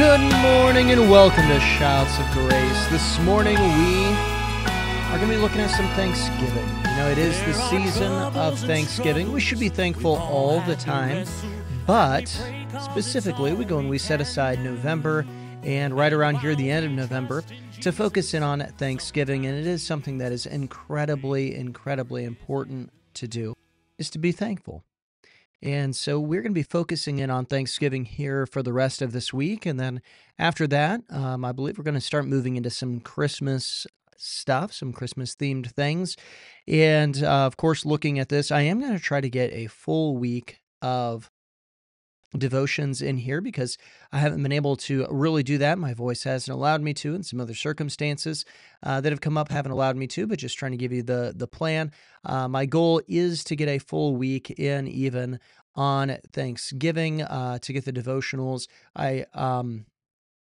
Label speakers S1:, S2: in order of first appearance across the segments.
S1: Good morning and welcome to Shouts of Grace. This morning we are going to be looking at some Thanksgiving. You know, it is the season of Thanksgiving. We should be thankful all the time, but specifically, we go and we set aside November and right around here, the end of November, to focus in on Thanksgiving. And it is something that is incredibly, incredibly important to do, is to be thankful. And so we're going to be focusing in on Thanksgiving here for the rest of this week. And then after that, um, I believe we're going to start moving into some Christmas stuff, some Christmas themed things. And uh, of course, looking at this, I am going to try to get a full week of devotions in here because I haven't been able to really do that. My voice hasn't allowed me to, and some other circumstances uh, that have come up haven't allowed me to. But just trying to give you the the plan. Uh, my goal is to get a full week in, even on Thanksgiving, uh, to get the devotionals. I um,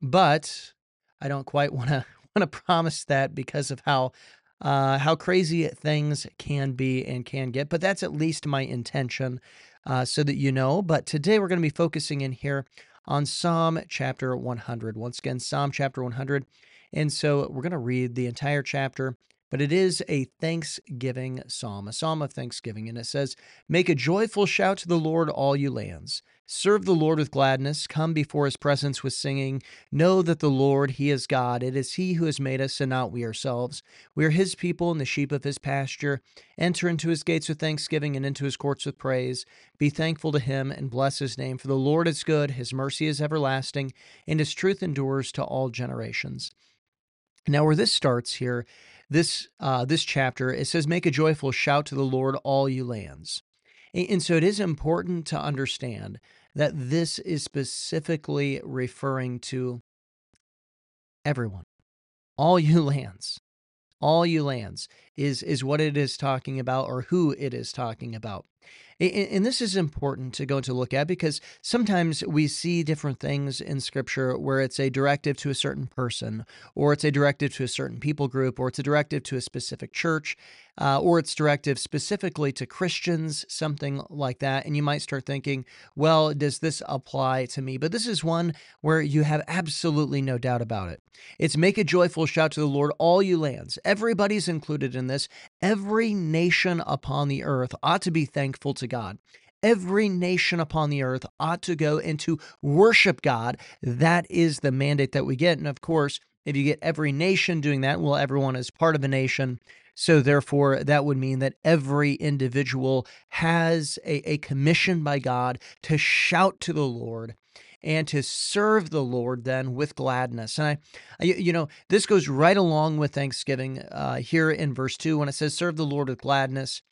S1: but I don't quite want to want to promise that because of how uh, how crazy things can be and can get. But that's at least my intention uh, so that you know. But today we're going to be focusing in here on Psalm chapter 100. Once again, Psalm chapter 100. And so we're going to read the entire chapter, but it is a thanksgiving psalm, a psalm of thanksgiving. And it says, Make a joyful shout to the Lord, all you lands. Serve the Lord with gladness. Come before his presence with singing. Know that the Lord, he is God. It is he who has made us and not we ourselves. We are his people and the sheep of his pasture. Enter into his gates with thanksgiving and into his courts with praise. Be thankful to him and bless his name. For the Lord is good, his mercy is everlasting, and his truth endures to all generations. Now, where this starts here, this uh, this chapter, it says, "Make a joyful shout to the Lord, all you lands." And so it is important to understand that this is specifically referring to everyone, all you lands. All you lands is is what it is talking about or who it is talking about. And this is important to go to look at because sometimes we see different things in scripture where it's a directive to a certain person, or it's a directive to a certain people group, or it's a directive to a specific church, uh, or it's directive specifically to Christians, something like that. And you might start thinking, well, does this apply to me? But this is one where you have absolutely no doubt about it. It's make a joyful shout to the Lord, all you lands. Everybody's included in this. Every nation upon the earth ought to be thankful to God. Every nation upon the earth ought to go and to worship God. That is the mandate that we get. And of course, if you get every nation doing that, well, everyone is part of a nation. So, therefore, that would mean that every individual has a, a commission by God to shout to the Lord and to serve the Lord then with gladness. And I, you know, this goes right along with Thanksgiving uh, here in verse 2 when it says, Serve the Lord with gladness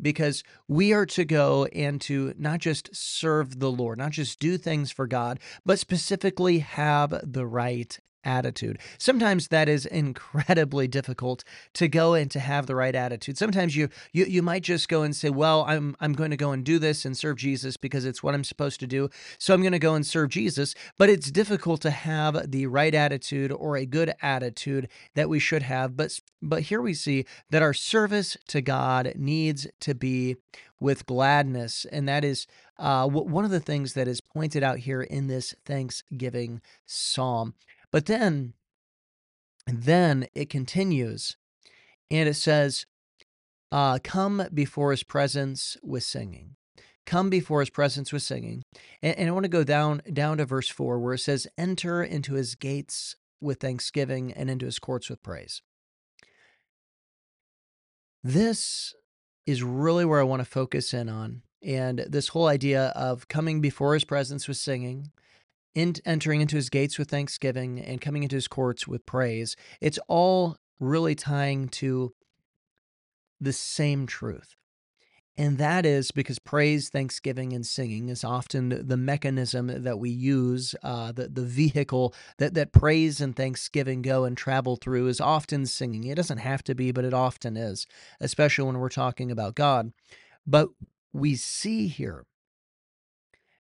S1: because we are to go and to not just serve the Lord, not just do things for God, but specifically have the right attitude. Sometimes that is incredibly difficult to go and to have the right attitude. Sometimes you you you might just go and say, "Well, I'm I'm going to go and do this and serve Jesus because it's what I'm supposed to do. So I'm going to go and serve Jesus." But it's difficult to have the right attitude or a good attitude that we should have. But but here we see that our service to God needs to be with gladness, and that is uh, one of the things that is pointed out here in this Thanksgiving psalm. But then, then it continues and it says, uh, Come before his presence with singing. Come before his presence with singing. And, and I want to go down, down to verse 4 where it says, Enter into his gates with thanksgiving and into his courts with praise. This is really where I want to focus in on. And this whole idea of coming before his presence with singing, in, entering into his gates with thanksgiving and coming into his courts with praise, it's all really tying to the same truth. And that is because praise, thanksgiving, and singing is often the mechanism that we use, uh, the, the vehicle that, that praise and thanksgiving go and travel through is often singing. It doesn't have to be, but it often is, especially when we're talking about God. But we see here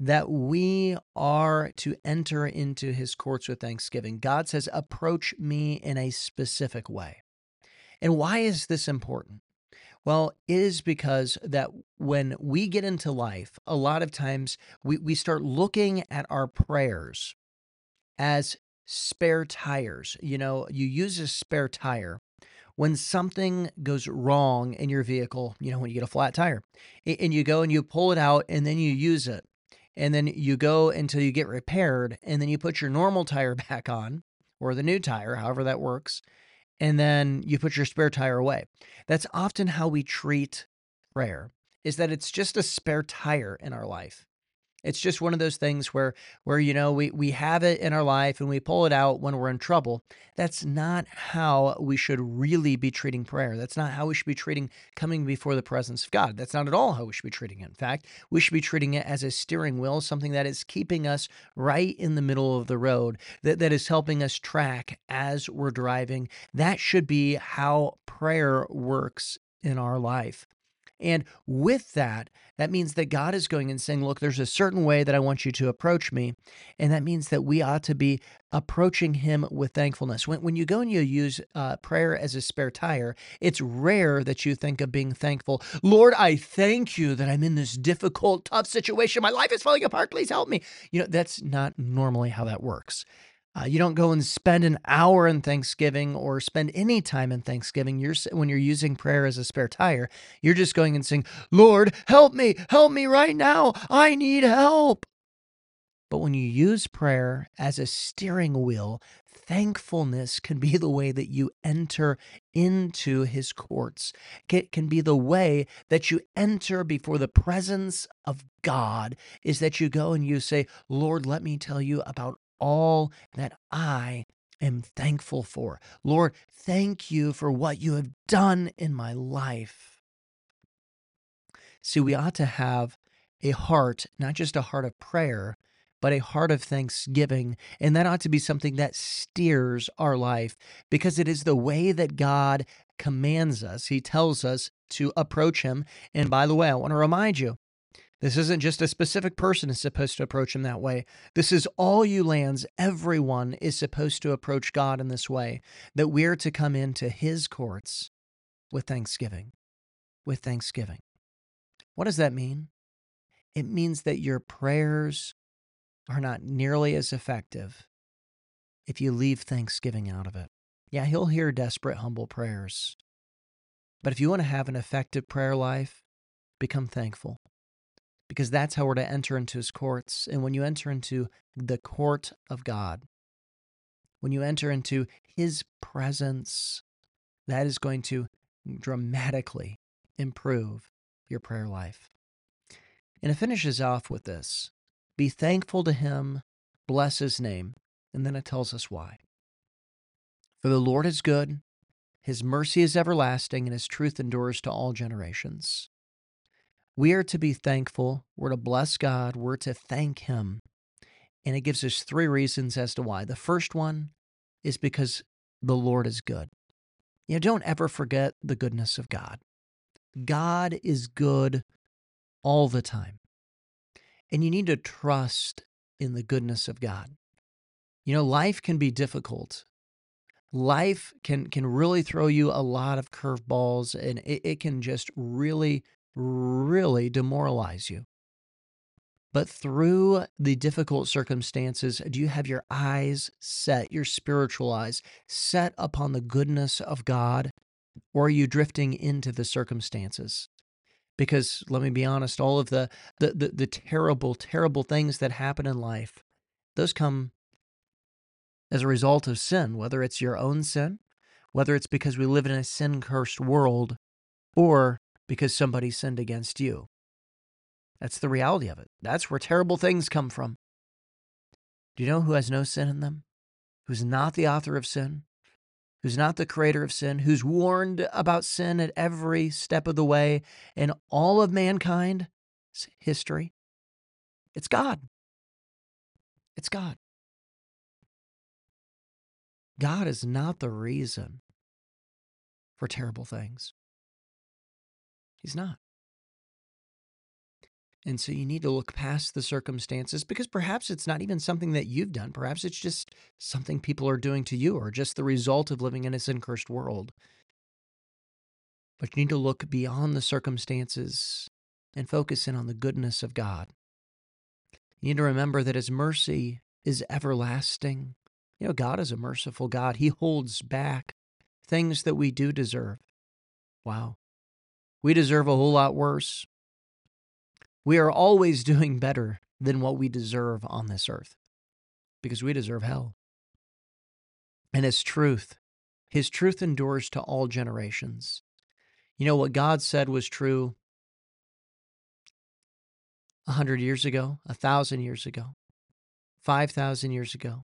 S1: that we are to enter into his courts with thanksgiving. God says, approach me in a specific way. And why is this important? Well, it is because that when we get into life, a lot of times we, we start looking at our prayers as spare tires. You know, you use a spare tire when something goes wrong in your vehicle, you know, when you get a flat tire and you go and you pull it out and then you use it. And then you go until you get repaired and then you put your normal tire back on or the new tire, however that works. And then you put your spare tire away. That's often how we treat prayer is that it's just a spare tire in our life. It's just one of those things where where you know we we have it in our life and we pull it out when we're in trouble. That's not how we should really be treating prayer. That's not how we should be treating coming before the presence of God. That's not at all how we should be treating it. In fact, we should be treating it as a steering wheel, something that is keeping us right in the middle of the road, that, that is helping us track as we're driving. That should be how prayer works in our life. And with that, that means that God is going and saying, Look, there's a certain way that I want you to approach me. And that means that we ought to be approaching Him with thankfulness. When, when you go and you use uh, prayer as a spare tire, it's rare that you think of being thankful. Lord, I thank you that I'm in this difficult, tough situation. My life is falling apart. Please help me. You know, that's not normally how that works. Uh, you don't go and spend an hour in Thanksgiving or spend any time in Thanksgiving. You're when you're using prayer as a spare tire. You're just going and saying, "Lord, help me, help me right now. I need help." But when you use prayer as a steering wheel, thankfulness can be the way that you enter into his courts. It can be the way that you enter before the presence of God, is that you go and you say, Lord, let me tell you about all that I am thankful for. Lord, thank you for what you have done in my life. See, we ought to have a heart, not just a heart of prayer, but a heart of thanksgiving. And that ought to be something that steers our life because it is the way that God commands us. He tells us to approach Him. And by the way, I want to remind you this isn't just a specific person is supposed to approach him that way. This is all you lands. Everyone is supposed to approach God in this way, that we're to come into his courts with thanksgiving. With thanksgiving. What does that mean? It means that your prayers are not nearly as effective if you leave thanksgiving out of it. Yeah, he'll hear desperate, humble prayers. But if you want to have an effective prayer life, become thankful because that's how we're to enter into his courts. And when you enter into the court of God, when you enter into his presence, that is going to dramatically improve your prayer life. And it finishes off with this Be thankful to him, bless his name. And then it tells us why. For the Lord is good, his mercy is everlasting, and his truth endures to all generations. We are to be thankful. We're to bless God. We're to thank Him. And it gives us three reasons as to why. The first one is because the Lord is good. You know, don't ever forget the goodness of God. God is good all the time. And you need to trust in the goodness of God. You know, life can be difficult. Life can can really throw you a lot of curveballs and it, it can just really really demoralize you. But through the difficult circumstances, do you have your eyes set, your spiritual eyes set upon the goodness of God? Or are you drifting into the circumstances? Because let me be honest, all of the, the, the, the terrible, terrible things that happen in life, those come as a result of sin, whether it's your own sin, whether it's because we live in a sin cursed world, or because somebody sinned against you. That's the reality of it. That's where terrible things come from. Do you know who has no sin in them? Who's not the author of sin? Who's not the creator of sin? Who's warned about sin at every step of the way in all of mankind's history? It's God. It's God. God is not the reason for terrible things. He's not. And so you need to look past the circumstances because perhaps it's not even something that you've done. Perhaps it's just something people are doing to you or just the result of living in a sin cursed world. But you need to look beyond the circumstances and focus in on the goodness of God. You need to remember that His mercy is everlasting You know, God is a merciful God. He holds back things that we do deserve. Wow. We deserve a whole lot worse. We are always doing better than what we deserve on this earth because we deserve hell. And His truth, His truth endures to all generations. You know, what God said was true a hundred years ago, a thousand years ago, 5,000 years ago.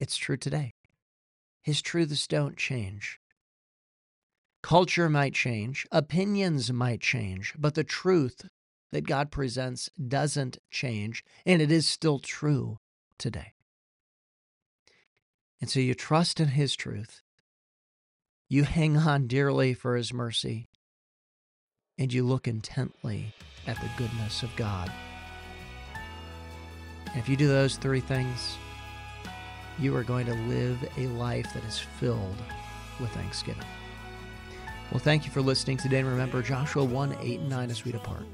S1: It's true today. His truths don't change. Culture might change, opinions might change, but the truth that God presents doesn't change, and it is still true today. And so you trust in His truth, you hang on dearly for His mercy, and you look intently at the goodness of God. And if you do those three things, you are going to live a life that is filled with thanksgiving. Well, thank you for listening today. And remember, Joshua 1 8 and 9 as we depart.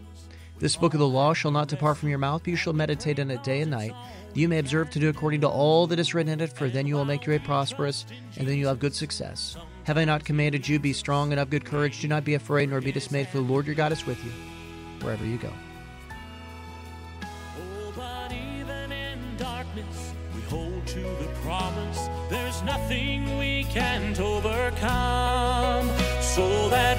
S1: This book of the law shall not depart from your mouth, but you shall meditate in it day and night, that you may observe to do according to all that is written in it, for then you will make your way prosperous, and then you'll have good success. Have I not commanded you, be strong and of good courage? Do not be afraid, nor be dismayed, for the Lord your God is with you, wherever you go.
S2: Oh, hold to the promise. There's nothing we can't overcome. So that